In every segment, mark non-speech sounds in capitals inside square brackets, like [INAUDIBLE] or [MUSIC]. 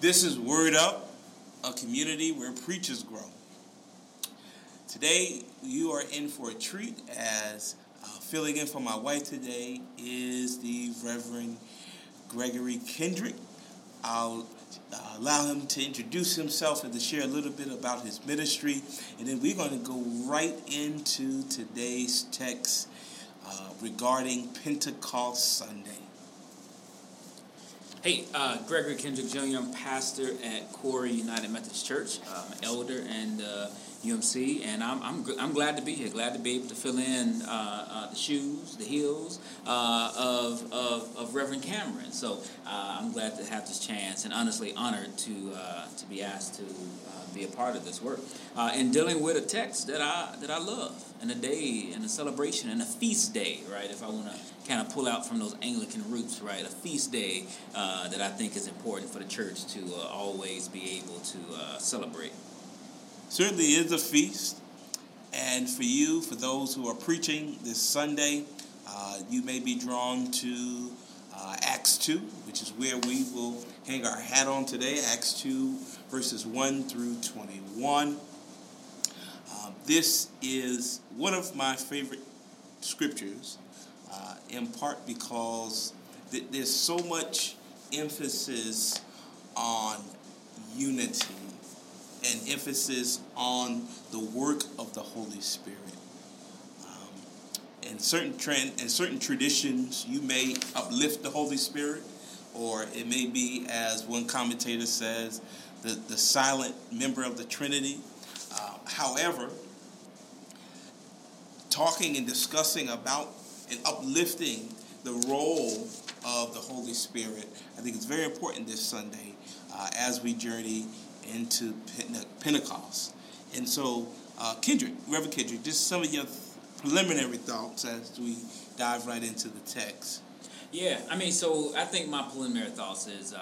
This is Word Up, a community where preachers grow. Today, you are in for a treat as uh, filling in for my wife today is the Reverend Gregory Kendrick. I'll uh, allow him to introduce himself and to share a little bit about his ministry, and then we're going to go right into today's text uh, regarding Pentecost Sunday. Hey, uh, Gregory Kendrick Jr. I'm pastor at Corey United Methodist Church. I'm elder and uh, UMC, and I'm, I'm, I'm glad to be here. Glad to be able to fill in uh, uh the shoes, the heels uh, of, of, of, Reverend Cameron. So uh, I'm glad to have this chance, and honestly honored to to be asked to be a part of this work in dealing with a text that I that I love, and a day, and a celebration, and a feast day. Right, if I want to kind of pull out from those Anglican roots, right? A feast day uh, that I think is important for the church to uh, always be able to uh, celebrate. Certainly is a feast. And for you, for those who are preaching this Sunday, uh, you may be drawn to uh, Acts 2, which is where we will hang our hat on today. Acts 2, verses 1 through 21. This is one of my favorite scriptures uh, in part because th- there's so much emphasis on unity and emphasis on the work of the Holy Spirit. Um, in certain trend and certain traditions, you may uplift the Holy Spirit, or it may be, as one commentator says, the, the silent member of the Trinity. Uh, however, talking and discussing about and uplifting the role of the Holy Spirit. I think it's very important this Sunday uh, as we journey into Pentecost. And so, uh, Kendrick, Reverend Kendrick, just some of your preliminary thoughts as we dive right into the text. Yeah, I mean, so I think my preliminary thoughts is um,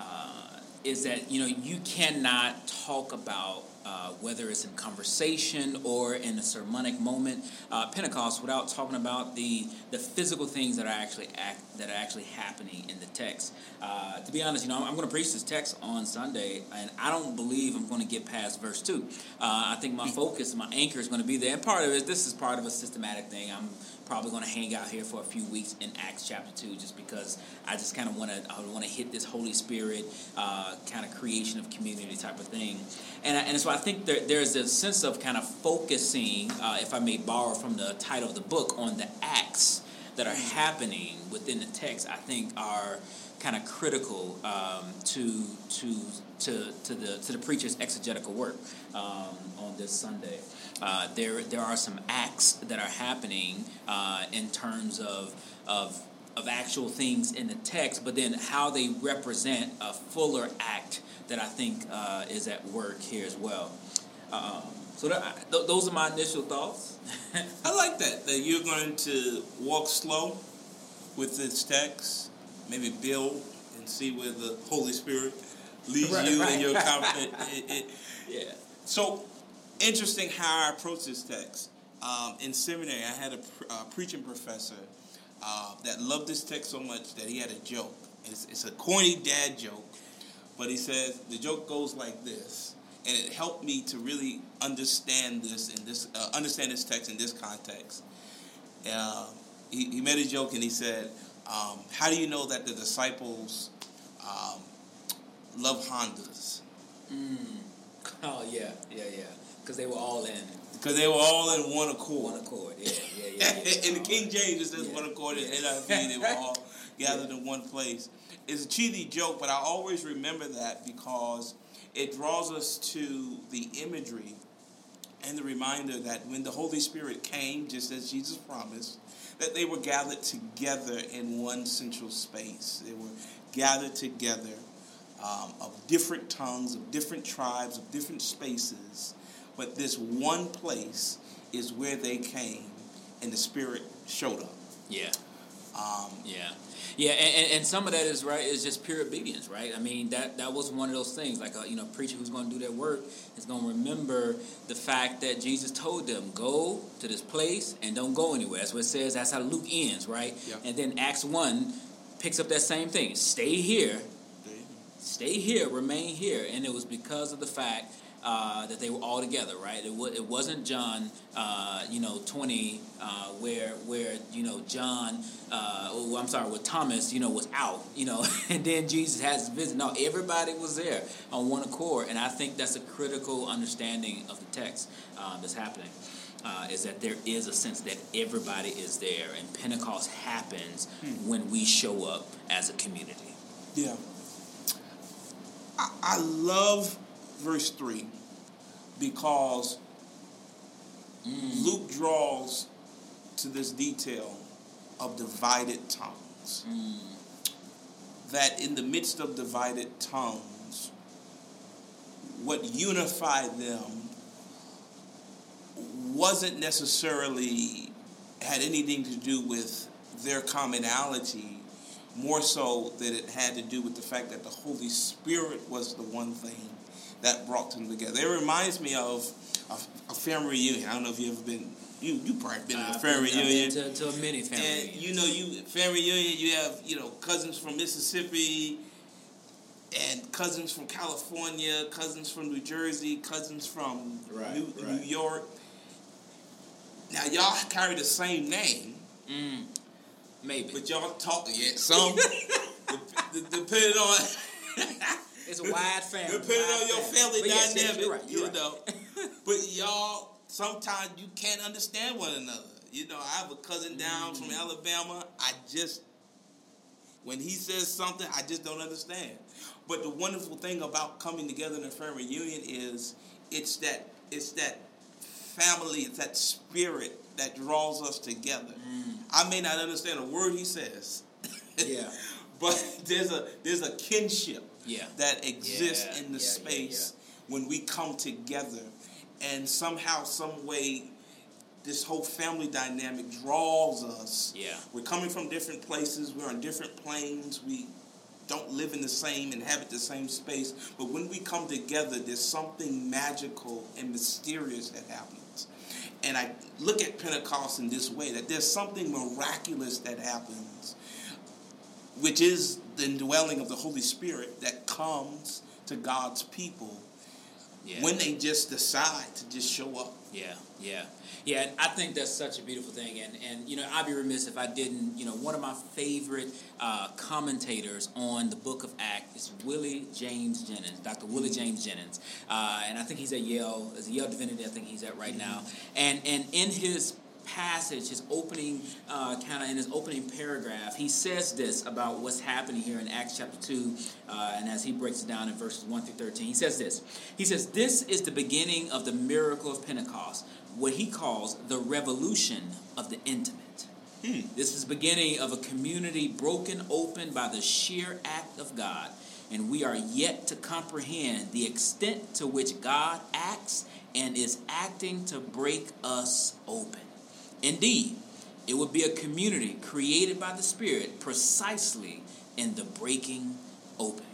uh, is that you know you cannot talk about uh, whether it's in conversation or in a sermonic moment, uh, Pentecost, without talking about the the physical things that are actually act, that are actually happening in the text. Uh, to be honest, you know, I'm, I'm going to preach this text on Sunday, and I don't believe I'm going to get past verse two. Uh, I think my focus, and my anchor, is going to be there. And part of it, this is part of a systematic thing. I'm probably going to hang out here for a few weeks in Acts chapter two, just because I just kind of want to I want to hit this Holy Spirit uh, kind of creation of community type of thing, and and so I think there, there's a sense of kind of focusing, uh, if I may borrow from the title of the book, on the acts that are happening within the text. I think are kind of critical um, to to to to the to the preacher's exegetical work um, on this Sunday. Uh, there there are some acts that are happening uh, in terms of of of actual things in the text, but then how they represent a fuller act that I think uh, is at work here as well. Um, so that, th- those are my initial thoughts. [LAUGHS] I like that that you're going to walk slow with this text, maybe build and see where the Holy Spirit leads right, you right, in your [LAUGHS] confidence. yeah. So interesting how I approach this text. Um, in seminary, I had a uh, preaching professor uh, that loved this text so much that he had a joke. It's, it's a corny dad joke, but he says the joke goes like this, and it helped me to really understand this in this uh, understand this text in this context. Uh, he, he made a joke and he said, um, "How do you know that the disciples um, love Hondas?" Mm. Oh yeah, yeah, yeah because they were all in. Because they were all in one accord. One accord, yeah, yeah, yeah. yeah. [LAUGHS] in the King James, it says yeah. one accord. In NIV, they were [LAUGHS] all gathered in one place. It's a cheesy joke, but I always remember that because it draws us to the imagery and the reminder that when the Holy Spirit came, just as Jesus promised, that they were gathered together in one central space. They were gathered together um, of different tongues, of different tribes, of different spaces but this one place is where they came and the Spirit showed up. Yeah. Um, yeah, yeah, and, and, some of that is right is just pure obedience, right? I mean that that was one of those things. Like a you know preacher who's going to do their work is going to remember the fact that Jesus told them go to this place and don't go anywhere. That's what it says. That's how Luke ends, right? Yep. And then Acts one picks up that same thing. Stay here stay here, remain here. And it was because of the fact uh, that they were all together, right? It, w- it wasn't John, uh, you know, 20, uh, where, where, you know, John, uh, oh, I'm sorry, with Thomas, you know, was out, you know, [LAUGHS] and then Jesus has his visit. No, everybody was there on one accord. And I think that's a critical understanding of the text uh, that's happening. Uh, is that there is a sense that everybody is there, and Pentecost happens hmm. when we show up as a community. Yeah. I, I love verse 3 because mm. Luke draws to this detail of divided tongues. Mm. That in the midst of divided tongues, what unified them wasn't necessarily had anything to do with their commonality, more so that it had to do with the fact that the Holy Spirit was the one thing that brought them together. It reminds me of a, a family reunion. I don't know if you've ever been. You you probably been uh, a family reunion. To, to a many family. And reunions. you know you family reunion. You have you know cousins from Mississippi, and cousins from California, cousins from New Jersey, cousins from right, New, right. New York. Now y'all carry the same name. Mm, maybe. But y'all talk yet some [LAUGHS] depending on [LAUGHS] it's a wide family. Depending wide on your family but dynamic, yes, you're right, you're you right. know. [LAUGHS] but y'all, sometimes you can't understand one another. You know, I have a cousin down mm. from Alabama. I just, when he says something, I just don't understand. But the wonderful thing about coming together in a family reunion is it's that it's that family, it's that spirit that draws us together. Mm. I may not understand a word he says. Yeah. [LAUGHS] but there's a there's a kinship yeah. that exists yeah, in the yeah, space when we come together. And somehow some way this whole family dynamic draws us. Yeah. We're coming from different places. We're on different planes. We don't live in the same inhabit the same space. But when we come together there's something magical and mysterious that happens. And i look at pentecost in this way that there's something miraculous that happens which is the indwelling of the Holy Spirit that comes to God's people yeah. when they just decide to just show up. Yeah, yeah, yeah. And I think that's such a beautiful thing, and and you know I'd be remiss if I didn't. You know, one of my favorite uh, commentators on the Book of Acts is Willie James Jennings, Dr. Willie mm-hmm. James Jennings, uh, and I think he's at Yale, as a Yale Divinity. I think he's at right now, and and in his passage, his opening, uh, kind of in his opening paragraph, he says this about what's happening here in Acts chapter 2, uh, and as he breaks it down in verses 1 through 13, he says this. He says, This is the beginning of the miracle of Pentecost, what he calls the revolution of the intimate. Hmm. This is the beginning of a community broken open by the sheer act of God, and we are yet to comprehend the extent to which God acts and is acting to break us open. Indeed, it would be a community created by the Spirit precisely in the breaking open.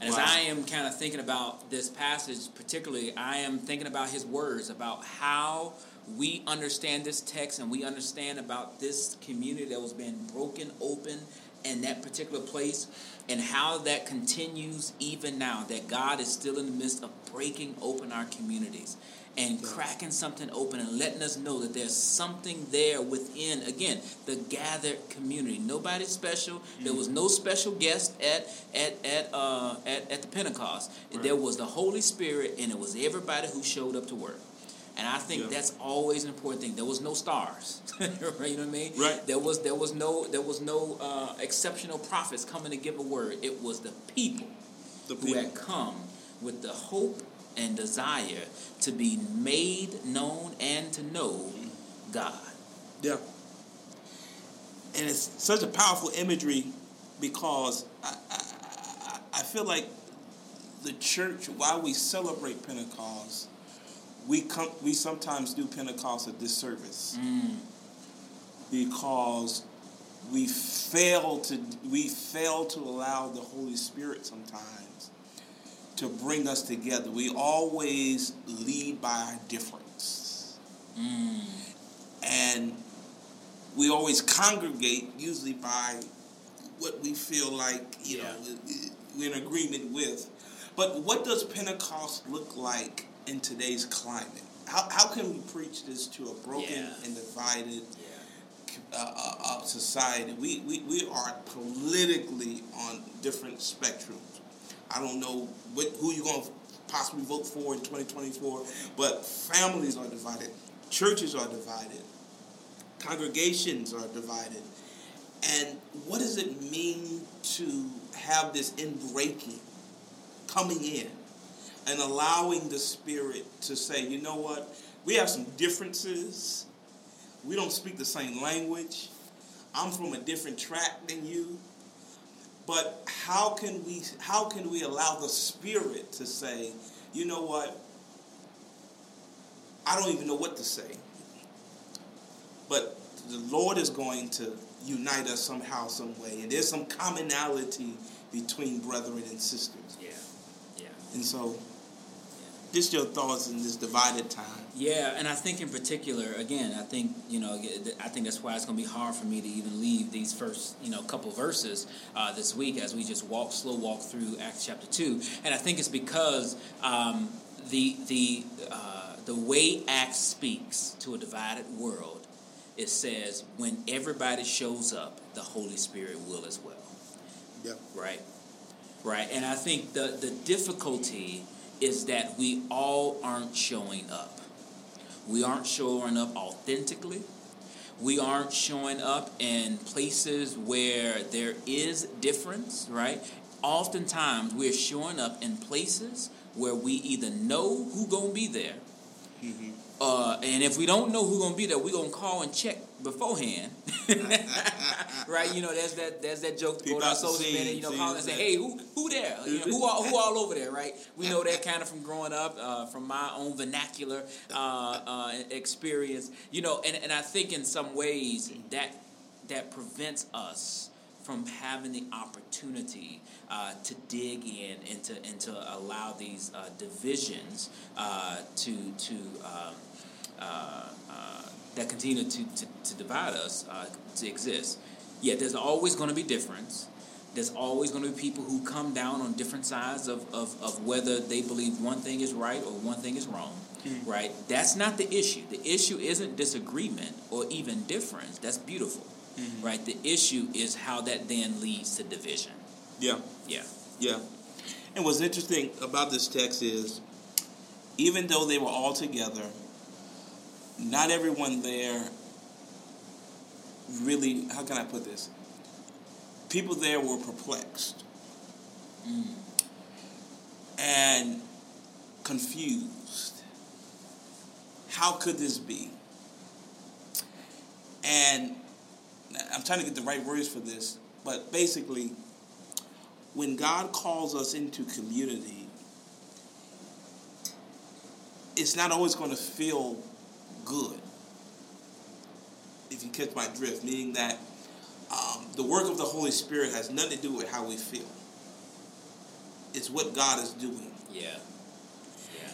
And wow. as I am kind of thinking about this passage, particularly, I am thinking about his words about how we understand this text and we understand about this community that was being broken open in that particular place and how that continues even now, that God is still in the midst of breaking open our communities and cracking something open and letting us know that there's something there within again the gathered community nobody special mm-hmm. there was no special guest at at at uh at, at the pentecost right. there was the holy spirit and it was everybody who showed up to work and I think yeah. that's always an important thing. There was no stars, right? [LAUGHS] You know what I mean? Right. There was there was no there was no uh, exceptional prophets coming to give a word. It was the people, the people. who had come with the hope and desire to be made known and to know God. Yeah. And it's such a powerful imagery because I, I, I feel like the church, while we celebrate Pentecost, we come we sometimes do Pentecost a disservice. Mm. Because we fail to we fail to allow the Holy Spirit sometimes to bring us together. We always lead by our difference. Mm. And we always congregate usually by what we feel like, you yeah. know, we're in agreement with. But what does Pentecost look like in today's climate? How, how can we preach this to a broken yeah. and divided yeah. uh, uh, uh, society? We, we, we are politically on different spectrums. I don't know what, who you're going to possibly vote for in 2024, but families are divided, churches are divided, congregations are divided. And what does it mean to have this inbreaking coming in and allowing the Spirit to say, you know what, we have some differences. We don't speak the same language. I'm from a different track than you. But how can we how can we allow the Spirit to say, you know what? I don't even know what to say. But the Lord is going to unite us somehow, some way. And there's some commonality between brethren and sisters. Yeah. Yeah. And so just your thoughts in this divided time. Yeah, and I think in particular, again, I think you know, I think that's why it's going to be hard for me to even leave these first you know couple verses uh, this week as we just walk slow walk through Acts chapter two, and I think it's because um, the the uh, the way Acts speaks to a divided world, it says when everybody shows up, the Holy Spirit will as well. Yep. Right. Right, and I think the the difficulty is that we all aren't showing up. We aren't showing up authentically. We aren't showing up in places where there is difference, right? Oftentimes we're showing up in places where we either know who gonna be there, mm-hmm. Uh, and if we don't know who's gonna be there, we're gonna call and check beforehand, [LAUGHS] right? You know, there's that there's that joke to go down social media, you know, call and say, "Hey, who who there? You know, who all who all over there?" Right? We know that kind of from growing up, uh, from my own vernacular uh, uh, experience, you know, and and I think in some ways that that prevents us from having the opportunity uh, to dig in and to and to allow these uh, divisions uh, to to um, that continue to, to, to divide us uh, to exist. Yet there's always going to be difference. There's always going to be people who come down on different sides of, of, of whether they believe one thing is right or one thing is wrong. Mm-hmm. Right? That's not the issue. The issue isn't disagreement or even difference. That's beautiful. Mm-hmm. Right? The issue is how that then leads to division. Yeah. Yeah. Yeah. And what's interesting about this text is even though they were all together, not everyone there really, how can I put this? People there were perplexed mm. and confused. How could this be? And I'm trying to get the right words for this, but basically, when God calls us into community, it's not always going to feel good. If you catch my drift, meaning that um, the work of the Holy Spirit has nothing to do with how we feel. It's what God is doing. Yeah. Yeah.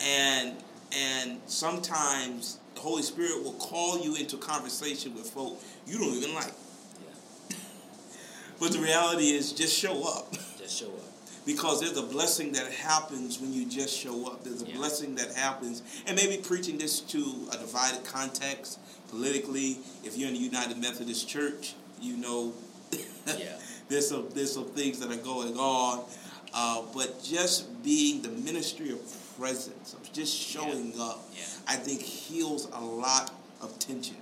And and sometimes the Holy Spirit will call you into conversation with folk you don't even like. Yeah. [LAUGHS] but the reality is just show up. [LAUGHS] Just show up because there's a blessing that happens when you just show up. There's a yeah. blessing that happens, and maybe preaching this to a divided context politically. If you're in the United Methodist Church, you know, [LAUGHS] yeah. there's some there's some things that are going on, uh, but just being the ministry of presence, of just showing yeah. up, I think heals a lot of tension.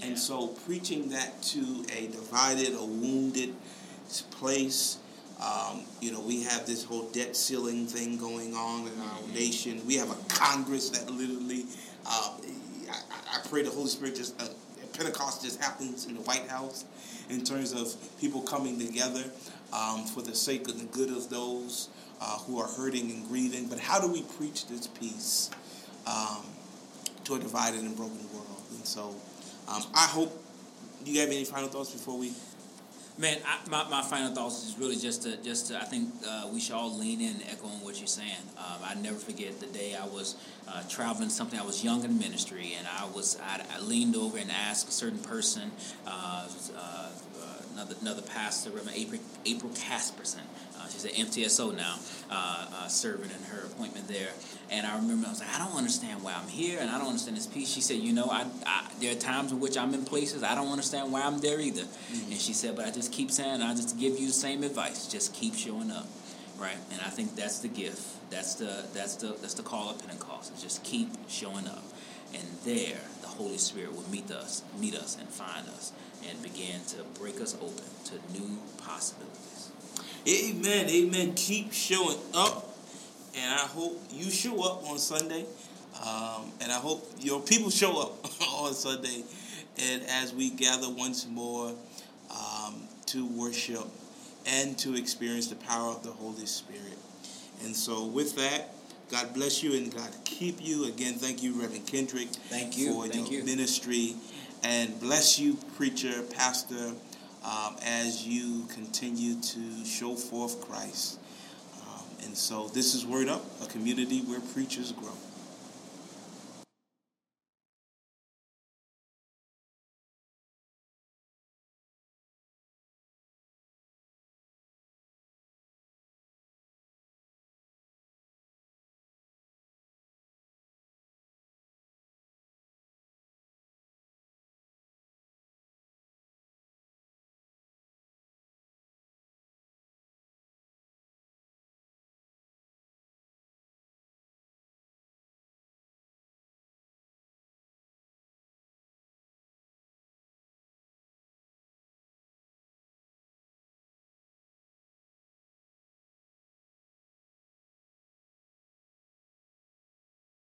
And so, preaching that to a divided, a wounded place um, you know, we have this whole debt ceiling thing going on in our mm-hmm. nation. We have a Congress that literally, uh, I, I, pray the Holy Spirit just, uh, Pentecost just happens in the White House in terms of people coming together um, for the sake of the good of those uh, who are hurting and grieving. But how do we preach this peace um, to a divided and broken world? And so um, I hope, do you have any final thoughts before we? Man, I, my, my final thoughts is really just to just to, I think uh, we should all lean in and echo on what you're saying. Um, I never forget the day I was uh, traveling something. I was young in ministry, and I was I, I leaned over and asked a certain person, uh, uh another, another pastor, Reverend April, April Casperson. Uh, she's at MTSO now, uh, uh, serving in her appointment there. And I remember I was like, I don't understand why I'm here, and I don't understand this piece. She said, you know, I, I there are times in which I'm in places I don't understand why I'm there either. Mm-hmm. And she said, but I just keep saying, I just give you the same advice, just keep showing up, right? And I think that's the gift. That's the that's the that's the call of Pentecost. Is just keep showing up, and there the Holy Spirit will meet us, meet us, and find us, and begin to break us open to new possibilities. Amen. Amen. Keep showing up and I hope you show up on Sunday. Um, and I hope your people show up [LAUGHS] on Sunday. And as we gather once more um, to worship and to experience the power of the Holy Spirit. And so, with that, God bless you and God keep you. Again, thank you, Reverend Kendrick. Thank you. For thank your you. ministry. And bless you, preacher, pastor, um, as you continue to show forth Christ. And so this is Word Up, a community where preachers grow.